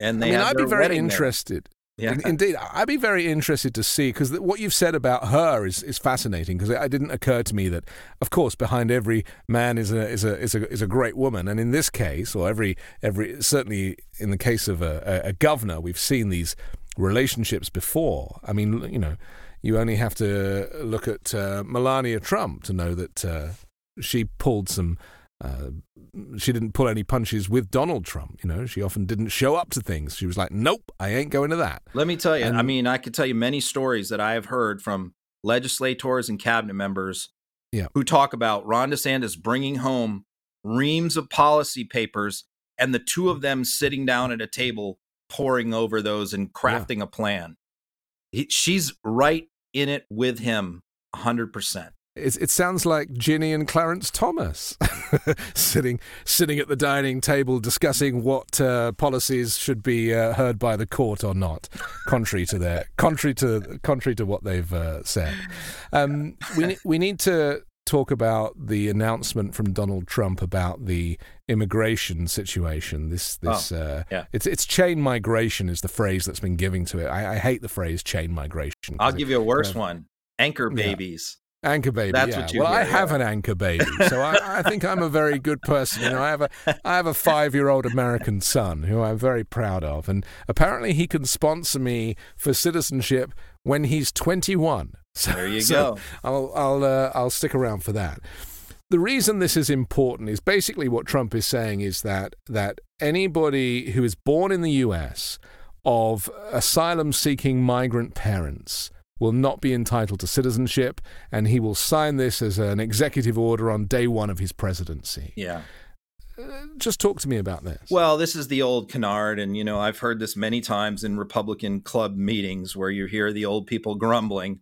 And I mean, I'd be very interested. Yeah. In- Indeed, I'd be very interested to see because what you've said about her is, is fascinating because it, it didn't occur to me that, of course, behind every man is a is a is a is a great woman, and in this case, or every every certainly in the case of a, a, a governor, we've seen these relationships before. I mean, you know, you only have to look at uh, Melania Trump to know that uh, she pulled some. Uh, she didn't pull any punches with Donald Trump. You know, she often didn't show up to things. She was like, "Nope, I ain't going to that." Let me tell you, I mean, I could tell you many stories that I have heard from legislators and cabinet members Yeah. who talk about Ron DeSantis bringing home reams of policy papers and the two of them sitting down at a table poring over those and crafting a plan. He, she's right in it with him 100%. It, it sounds like Ginni and Clarence Thomas sitting sitting at the dining table discussing what uh, policies should be uh, heard by the court or not, contrary to their contrary to contrary to what they've uh, said. Um, we we need to talk about the announcement from Donald Trump about the immigration situation. This, this, Oh, uh, yeah. it's it's chain migration is the phrase that's been given to it. I, I hate the phrase chain migration. I'll it give you a worse of- one. Anchor Yeah. babies. Anchor baby. That's yeah. what you well, I hear, have yeah. an anchor baby, so I, I think I'm a very good person. You know, I have a I have a five year old American son who I'm very proud of, and apparently he can sponsor me for citizenship when he's 21. So, There you so go. I'll I'll uh, I'll stick around for that. The reason this is important is basically what Trump is saying is that that anybody who is born in the U.S. of asylum seeking migrant parents will not be entitled to citizenship, and he will sign this as an executive order on day one of his presidency. Yeah. Just talk to me about this. Well, this is the old canard, and you know I've heard this many times in Republican club meetings where you hear the old people grumbling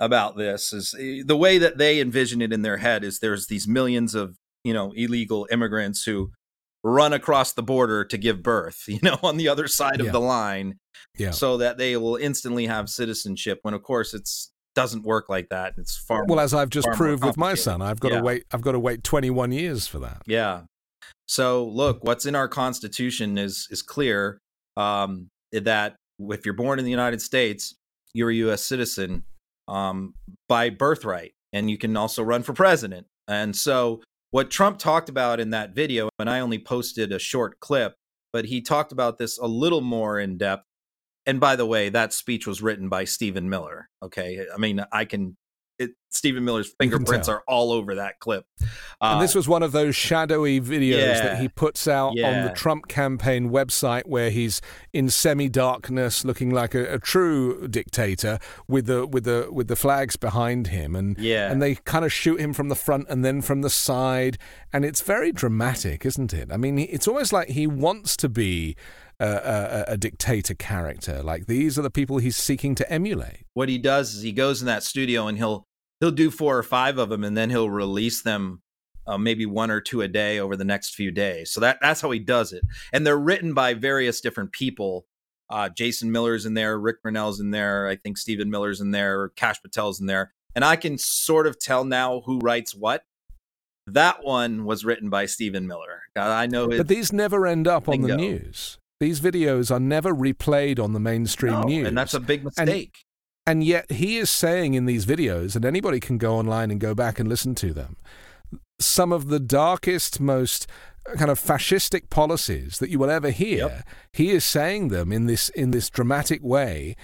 about this. Is eh, the way that they envision it in their head is there's these millions of you know illegal immigrants who run across the border to give birth, you know, on the other side Yeah. of the line, yeah. so that they will instantly have citizenship. When of course it's doesn't work like that. It's far Well, more as I've just proved with my son, I've got Yeah. to wait. I've got to wait 21 years for that. Yeah. So look, what's in our constitution is is clear um, that if you're born in the United States, you're a U.S. citizen um, by birthright, and you can also run for president. And so, what Trump talked about in that video, and I only posted a short clip, but he talked about this a little more in depth. And by the way, that speech was written by Stephen Miller. Okay, I mean, I can. It, Stephen Miller's fingerprints are all over that clip. And Uh, this was one of those shadowy videos Yeah. that he puts out on the Trump campaign website where he's in semi-darkness looking like a, a true dictator with the with the with the flags behind him. And Yeah. and they kind of shoot him from the front and then from the side. And it's very dramatic isn't it? I mean it's almost like he wants to be a, a, a dictator character. Like these are the people he's seeking to emulate. What he does is he goes in that studio and he'll he'll do four or five of them and then he'll release them uh, maybe one or two a day over the next few days. So that that's how he does it. And they're written by various different people. Uh, jason miller's in there rick Grenell's in there i think stephen miller's in there Kash patel's in there. And i can sort of tell now who writes what. That one was written by stephen miller. Uh, i know but these never end up on the news. These videos are never replayed on the mainstream no, news. and that's a big mistake And yet he is saying in these videos, and anybody can go online and go back and listen to them, some of the darkest, most uh, kind of fascistic policies that you will ever hear. Yep. He is saying them in this in this dramatic way.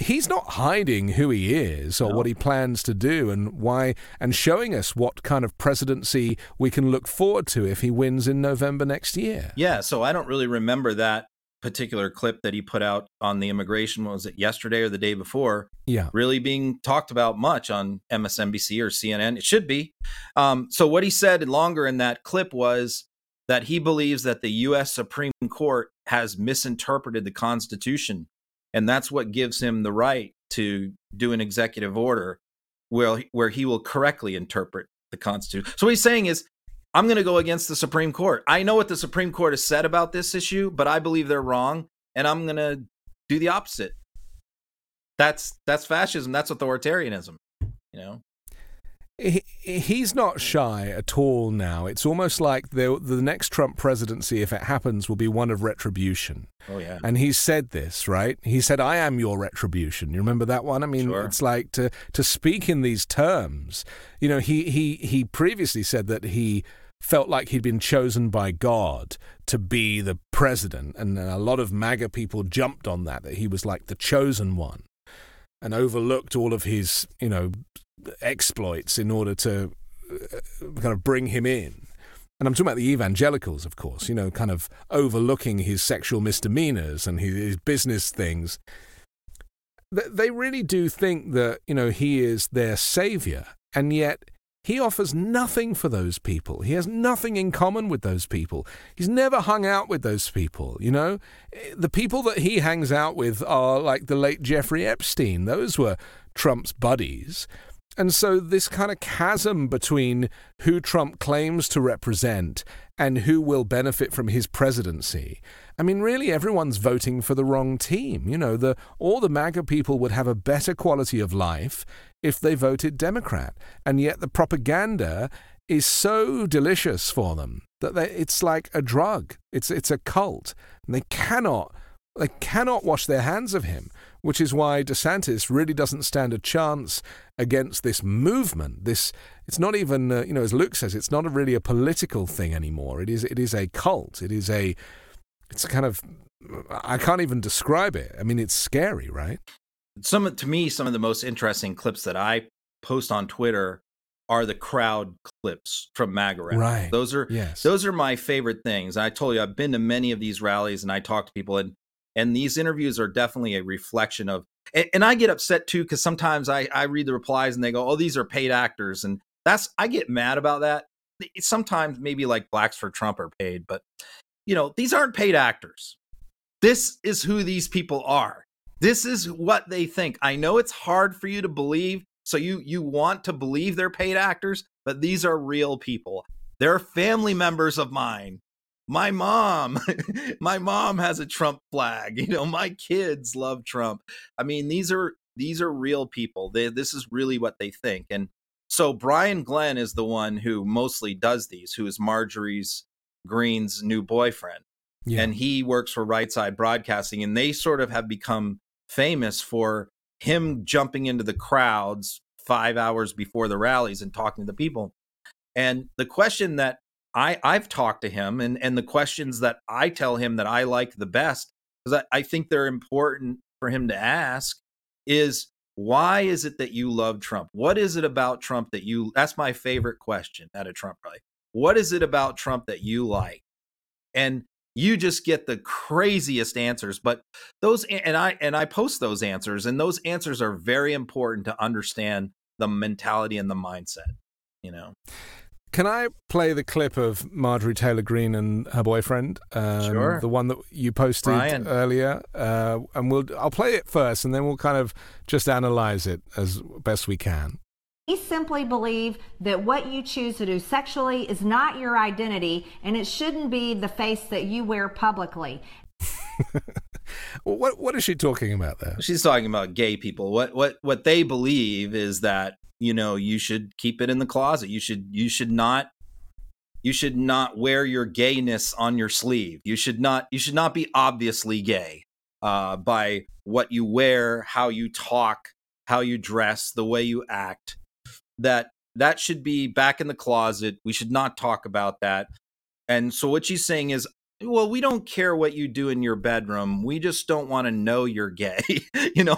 He's not hiding who he is or No. what he plans to do and why, and showing us what kind of presidency we can look forward to if he wins in November next year. Yeah, so I don't really remember that particular clip that he put out on the immigration. Was it yesterday or the day before? Yeah. Really being talked about much on MSNBC or CNN. It should be. Um, so what he said longer in that clip was that he believes that the U.S. Supreme Court has misinterpreted the Constitution, and that's what gives him the right to do an executive order where where he will correctly interpret the Constitution. So what he's saying is I'm going to go against the Supreme Court. I know what the Supreme Court has said about this issue, but I believe they're wrong, and I'm going to do the opposite. That's that's fascism. That's authoritarianism. You know. He, he's not shy at all now. It's almost like the the next Trump presidency, if it happens, will be one of retribution. Oh yeah. And he said this, right? He said, "I am your retribution." You remember that one? I mean, Sure. it's like to to speak in these terms. You know, he he he previously said that he felt like he'd been chosen by God to be the president, and a lot of MAGA people jumped on that that he was like the chosen one, and overlooked all of his, you know, exploits in order to uh, kind of bring him in. And I'm talking about the evangelicals, of course, you know, kind of overlooking his sexual misdemeanors and his, business things. They really do think that, you know, he is their savior. And yet he offers nothing for those people. He has nothing in common with those people. He's never hung out with those people, you know? Eh, The people that he hangs out with are like the late Jeffrey Epstein. Those were Trump's buddies. And so, this kind of chasm between who Trump claims to represent and who will benefit from his presidency. I mean, really, everyone's voting for the wrong team. You know, the, all the MAGA people would have a better quality of life if they voted Democrat. And yet, the propaganda is so delicious for them that they, it's like a drug. It's, it's a cult. And they cannot, they cannot wash their hands of him which is why DeSantis really doesn't stand a chance against this movement. This it's not even uh, you know as Luke says it's not a really a political thing anymore. It is it is a cult. It is a it's a kind of I can't even describe it. I mean it's scary, right? Some to me some of the most interesting clips that I post on Twitter are the crowd clips from MAGA rallies. Right. Those are yes. those are my favorite things. I told you I've been to many of these rallies and I talk to people and and these interviews are definitely a reflection of and, and i get upset too because sometimes I, I read the replies and they go oh these are paid actors and that's i get mad about that. Sometimes maybe like blacks for trump are paid but you know these aren't paid actors. This is who these people are. This is what they think. I know it's hard for you to believe so you you want to believe they're paid actors but these are real people. They're family members of mine my mom my mom has a trump flag you know my kids love trump. I mean these are these are real people. They, this is really what they think and so brian glenn is the one who mostly does these who is marjorie's Greene's new boyfriend yeah. and he works for right side broadcasting and they sort of have become famous for him jumping into the crowds five hours before the rallies and talking to the people. And the question that I I've talked to him and and the questions that I tell him that I like the best because I, I think they're important for him to ask is why is it that you love Trump? What is it about Trump that you that's my favorite question at a Trump rally. What is it about Trump that you like? And you just get the craziest answers but those and I and I post those answers and those answers are very important to understand the mentality and the mindset, you know. Can I play the clip of Marjorie Taylor Greene and her boyfriend? Um, sure. The one that you posted Brian. earlier, uh, and we'll I'll play it first, and then we'll kind of just analyze it as best we can. We simply believe that what you choose to do sexually is not your identity, and it shouldn't be the face that you wear publicly. what what is she talking about there? She's talking about gay people. What what what they believe is that you know you should keep it in the closet. You should you should not you should not wear your gayness on your sleeve. You should not you should not be obviously gay uh, by what you wear how you talk how you dress the way you act. That that should be back in the closet. We should not talk about that. And so what she's saying is well we don't care what you do in your bedroom. We just don't want to know you're gay you know?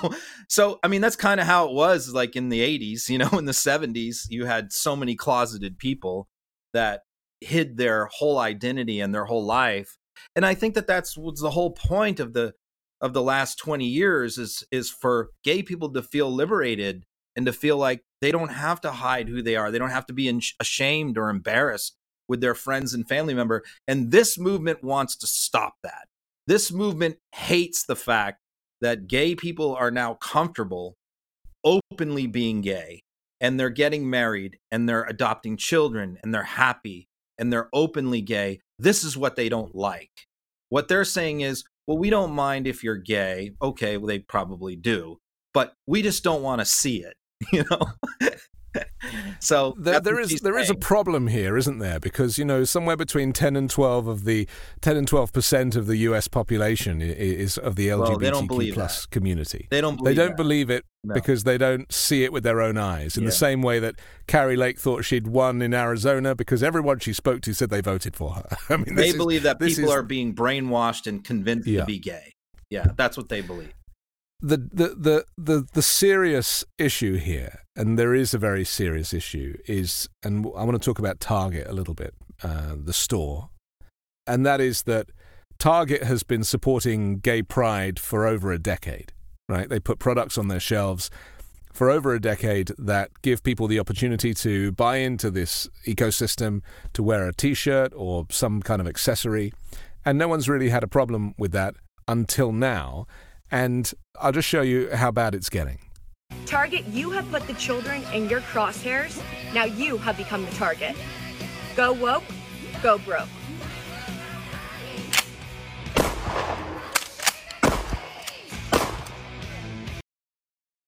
So i mean that's kind of how it was like in the 80s you know in the 70s you had so many closeted people that hid their whole identity and their whole life. And i think that that's what's the whole point of the of the last 20 years is is for gay people to feel liberated and to feel like they don't have to hide who they are. They don't have to be ashamed or embarrassed with their friends and family member. And this movement wants to stop that. This movement hates the fact that gay people are now comfortable openly being gay and they're getting married and they're adopting children and they're happy and they're openly gay. This is what they don't like. What they're saying is, well, we don't mind if you're gay. Okay, well, they probably do, but we just don't want to see it, you know? so there, there is there is a problem here, isn't there? Because you know somewhere between ten and twelve of the ten and twelve percent of the U.S. population is of the LGBTQ plus that. community. They don't. Believe they don't that. believe it no. because they don't see it with their own eyes. In yeah. the same way that Kari Lake thought she'd won in Arizona because everyone she spoke to said they voted for her. I mean, they believe that people is, are being brainwashed and convinced yeah. to be gay. Yeah, that's what they believe the, the, the, the, the serious issue here, and there is a very serious issue, is, and I want to talk about Target a little bit, uh, the store, and that is that Target has been supporting gay pride for over a decade, right? They put products on their shelves for over a decade that give people the opportunity to buy into this ecosystem, to wear a t shirt or some kind of accessory. And no one's really had a problem with that until now. And I'll just show you how bad it's getting. Target, you have put the children in your crosshairs. Now you have become the target. Go woke, go broke.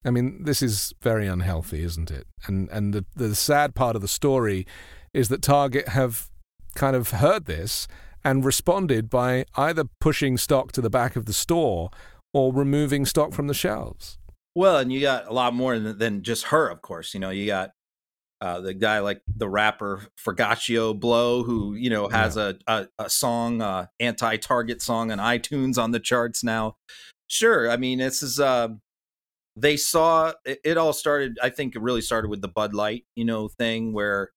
I mean, this is very unhealthy, isn't it? And and the the sad part of the story is that Target have kind of heard this and responded by either pushing stock to the back of the store or removing stock from the shelves. Well, and you got a lot more than, than just her, of course. You know, you got uh, the guy like the rapper Forgiato Blow, who you know has yeah. a, a, a song, uh, anti-Target song on iTunes on the charts now. Sure, I mean this is uh, they saw it, it all started. I think it really started with the Bud Light, you know, thing where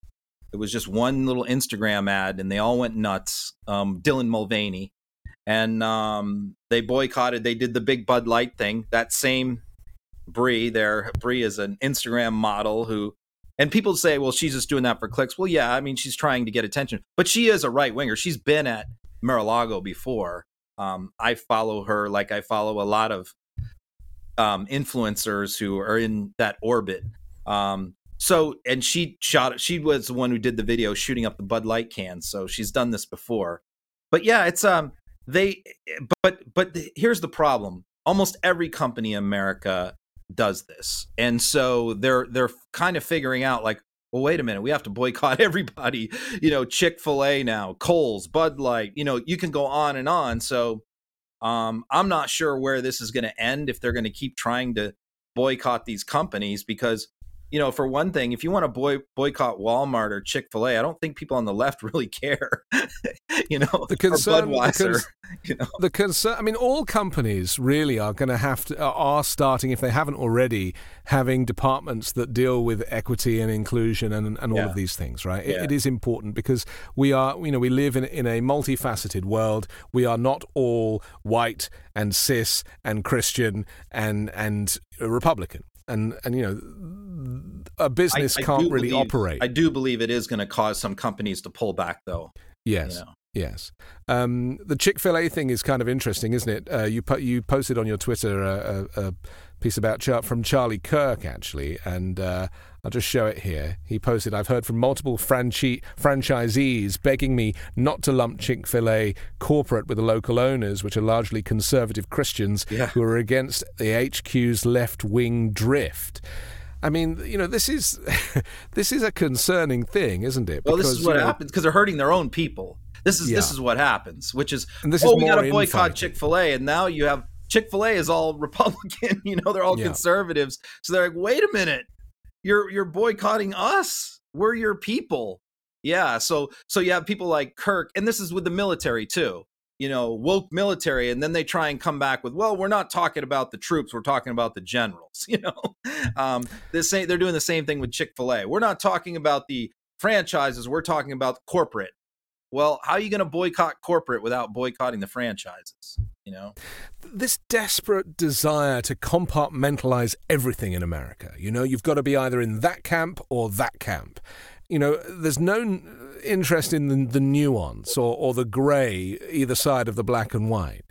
it was just one little Instagram ad, and they all went nuts. Um, Dylan Mulvaney, and um, they boycotted. They did the big Bud Light thing. That same Brie there. Brie is an Instagram model who, and people say, well, she's just doing that for clicks. Well, yeah, I mean, she's trying to get attention, but she is a right winger. She's been at Mar-a-Lago before. Um, I follow her like I follow a lot of um, influencers who are in that orbit. Um, so, and she shot. She was the one who did the video shooting up the Bud Light cans. So she's done this before. But yeah, it's um they. But but here's the problem. Almost every company in America does this, and so they're they're kind of figuring out like, well, wait a minute, we have to boycott everybody. You know, Chick Fil A now, Kohl's Bud Light. You know, you can go on and on. So um, I'm not sure where this is going to end if they're going to keep trying to boycott these companies because you know, for one thing, if you want to boy, boycott Walmart or Chick Fil A, I don't think people on the left really care. you know, the concern, the, cons- you know? the concern. I mean, all companies really are going to have to are starting, if they haven't already, having departments that deal with equity and inclusion and, and all yeah. of these things. Right? Yeah. It, it is important because we are, you know, we live in in a multifaceted world. We are not all white and cis and Christian and and Republican and and you know a business I, I can't really believe, operate. I do believe it is going to cause some companies to pull back, though. Yes. You know. Yes, um, the Chick Fil A thing is kind of interesting, isn't it? Uh, you po- you posted on your Twitter a, a, a piece about from Charlie Kirk actually, and uh, I'll just show it here. He posted, "I've heard from multiple franchi- franchisees begging me not to lump Chick Fil A corporate with the local owners, which are largely conservative Christians yeah. who are against the HQ's left wing drift." I mean, you know, this is this is a concerning thing, isn't it? Because, well, this is what you know, happens because they're hurting their own people. This is yeah. this is what happens, which is and this oh, is we got to boycott Chick Fil A, and now you have Chick Fil A is all Republican. You know, they're all yeah. conservatives. So they're like, wait a minute, you're you're boycotting us. We're your people. Yeah. So so you have people like Kirk, and this is with the military too. You know, woke military, and then they try and come back with, well, we're not talking about the troops, we're talking about the generals. You know, um, this they're doing the same thing with Chick Fil A. We're not talking about the franchises, we're talking about corporate well, how are you going to boycott corporate without boycotting the franchises? You know, this desperate desire to compartmentalize everything in America. You know, you've got to be either in that camp or that camp. You know, there's no interest in the, the nuance or, or the grey either side of the black and white.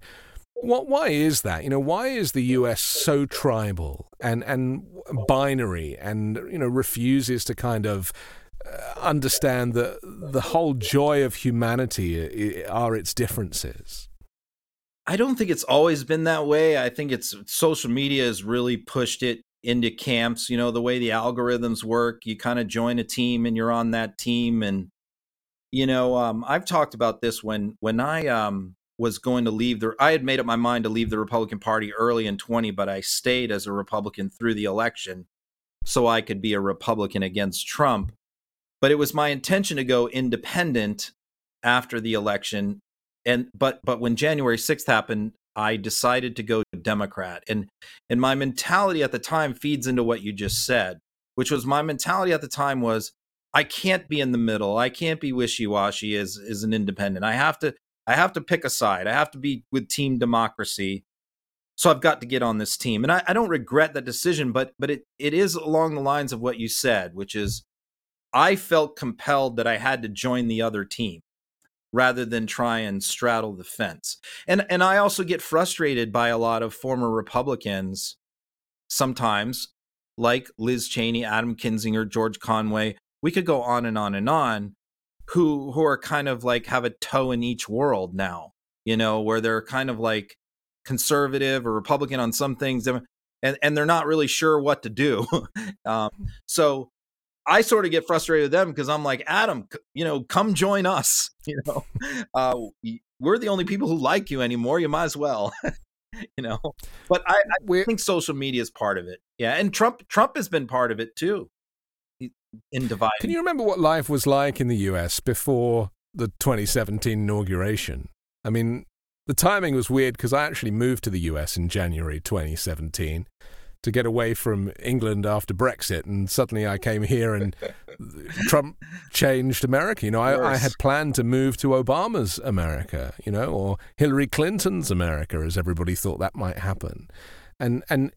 What, why is that? You know, why is the U.S. so tribal and and binary and you know refuses to kind of uh, understand that the whole joy of humanity are its differences. I don't think it's always been that way. I think it's social media has really pushed it into camps. You know, the way the algorithms work, you kind of join a team and you're on that team. And, you know, um, I've talked about this when, when I, um, was going to leave the I had made up my mind to leave the Republican Party early in 20 but I stayed as a Republican through the election so I could be a Republican against Trump but it was my intention to go independent after the election and but but when January 6th happened I decided to go Democrat. And and my mentality at the time feeds into what you just said which was my mentality at the time was I can't be in the middle. I can't be wishy-washy as as an independent. I have to I have to pick a side. I have to be with team democracy. So I've got to get on this team. And I, I don't regret that decision but but it it is along the lines of what you said which is I felt compelled that I had to join the other team rather than try and straddle the fence. And and I also get frustrated by a lot of former Republicans sometimes like Liz Cheney, Adam Kinzinger, George Conway. We could go on and on and on who who are kind of like have a toe in each world now, you know, where they're kind of like conservative or Republican on some things and and they're not really sure what to do. um, so I sort of get frustrated with them because I'm like, Adam, you know, come join us. You know, uh, we're the only people who like you anymore. You might as well. you know, but I, I think social media is part of it. Yeah, and Trump Trump has been part of it too. In dividing. Can you remember what life was like in the U.S. before the 2017 inauguration? I mean, the timing was weird because I actually moved to the US in January 2017 to get away from England after Brexit, and suddenly I came here and Trump changed America. You know, I, I, had planned to move to Obama's America, you know, or Hillary Clinton's America, as everybody thought that might happen. And and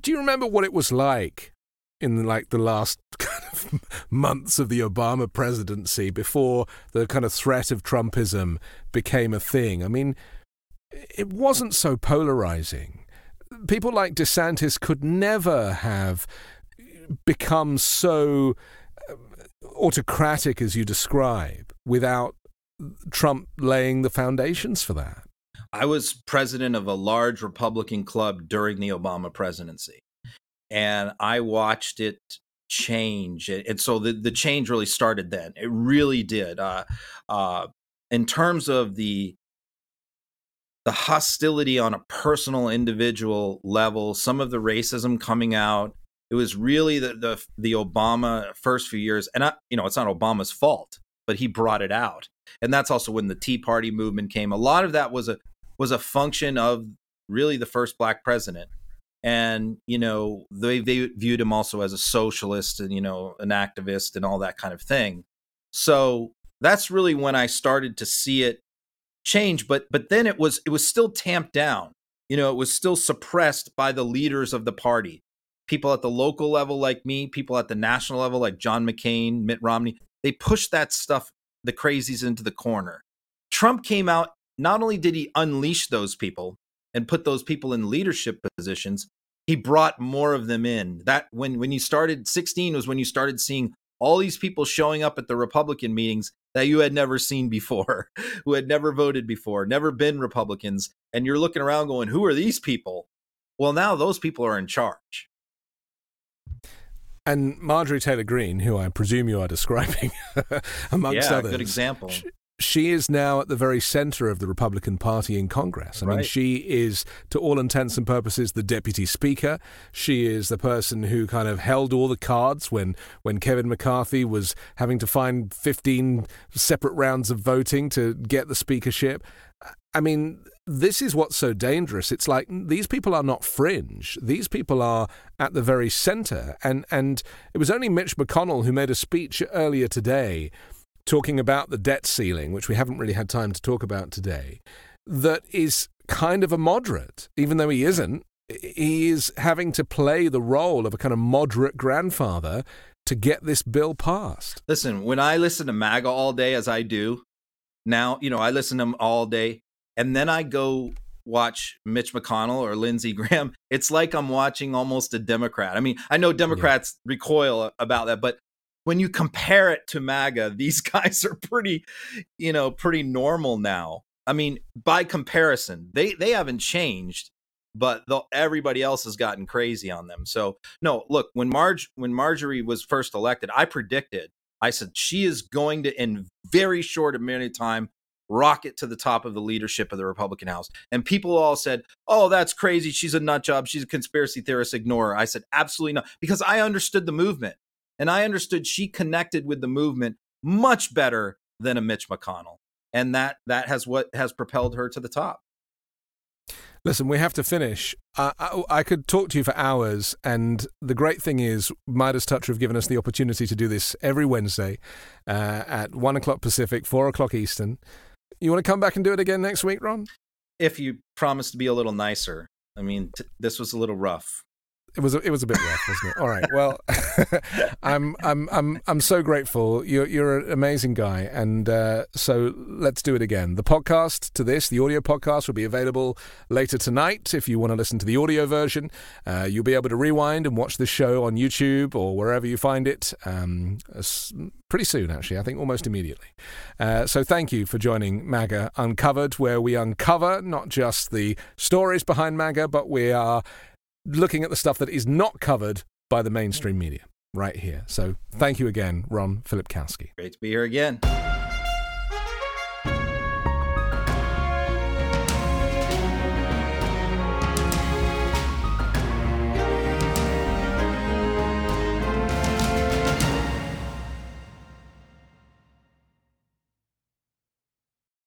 do you remember what it was like in like the last kind of months of the Obama presidency before the kind of threat of Trumpism became a thing. I mean, it wasn't so polarizing. People like DeSantis could never have become so uh, autocratic as you describe without Trump laying the foundations for that. I was president of a large Republican club during the Obama presidency and I watched it change. And so the, the change really started then. It really did. Uh, uh, in terms of the the hostility on a personal individual level, some of the racism coming out, it was really the the, the Obama first few years, and I, you know it's not Obama's fault, but he brought it out, and that's also when the Tea Party movement came. A lot of that was a was a function of really the first black president. And you know they they viewed him also as a socialist and you know an activist and all that kind of thing. So that's really when i started to see it change but but then it was it was still tamped down. You know it was still suppressed by the leaders of the party. People at the local level like me people at the national level like john mccain mitt romney they pushed that stuff the crazies into the corner. Trump came out not only did he unleash those people and put those people in leadership positions, he brought more of them in. That when when you started 16 was when you started seeing all these people showing up at the Republican meetings that you had never seen before, who had never voted before, never been Republicans, and you're looking around going, "Who are these people?" Well, now those people are in charge. And Marjorie Taylor Greene, who I presume you are describing, amongst yeah, others, good example she is now at the very center of the Republican Party in Congress. I right. mean, she is, to all intents and purposes, the deputy speaker. She is the person who kind of held all the cards when, when Kevin McCarthy was having to find 15 separate rounds of voting to get the speakership. I mean, this is what's so dangerous. It's like these people are not fringe. These people are at the very center. And, and it was only Mitch McConnell who made a speech earlier today talking about the debt ceiling, which we haven't really had time to talk about today, that is kind of a moderate, even though he isn't. He is having to play the role of a kind of moderate grandfather to get this bill passed. Listen, when I listen to MAGA all day, as I do now, you know, I listen to them all day, and then I go watch Mitch McConnell or Lindsey Graham, it's like I'm watching almost a Democrat. I mean, I know Democrats yeah. recoil about that, but when you compare it to MAGA, these guys are pretty, you know, pretty normal now. I mean, by comparison, they they haven't changed, but the, everybody else has gotten crazy on them. So no, look, when Marge when Marjorie was first elected, I predicted, I said she is going to in very short amount of time rocket to the top of the leadership of the Republican House. And people all said, "Oh, that's crazy. She's a nut job. She's a conspiracy theorist. Ignore her." I said, "Absolutely not," because I understood the movement. And I understood she connected with the movement much better than a Mitch McConnell. And that that has what has propelled her to the top. Listen, we have to finish. Uh, I, I, could talk to you for hours, and the great thing is, MeidasTouch have given us the opportunity to do this every Wednesday uh, at one o'clock Pacific, four o'clock Eastern. You want to come back and do it again next week, Ron? If you promise to be a little nicer. I mean, t- this was a little rough it was a, it was a bit rough, wasn't it? All right. Well, I'm I'm I'm I'm so grateful. You're you're an amazing guy, and uh, so let's do it again. The podcast to this, the audio podcast, will be available later tonight. If you want to listen to the audio version, uh, you'll be able to rewind and watch the show on YouTube or wherever you find it. Um, pretty soon, actually. I think almost immediately. Uh, so thank you for joining MAGA Uncovered, where we uncover not just the stories behind MAGA, but we are looking at the stuff that is not covered by the mainstream media right here. So thank you again, Ron Filipkowski. Great to be here again.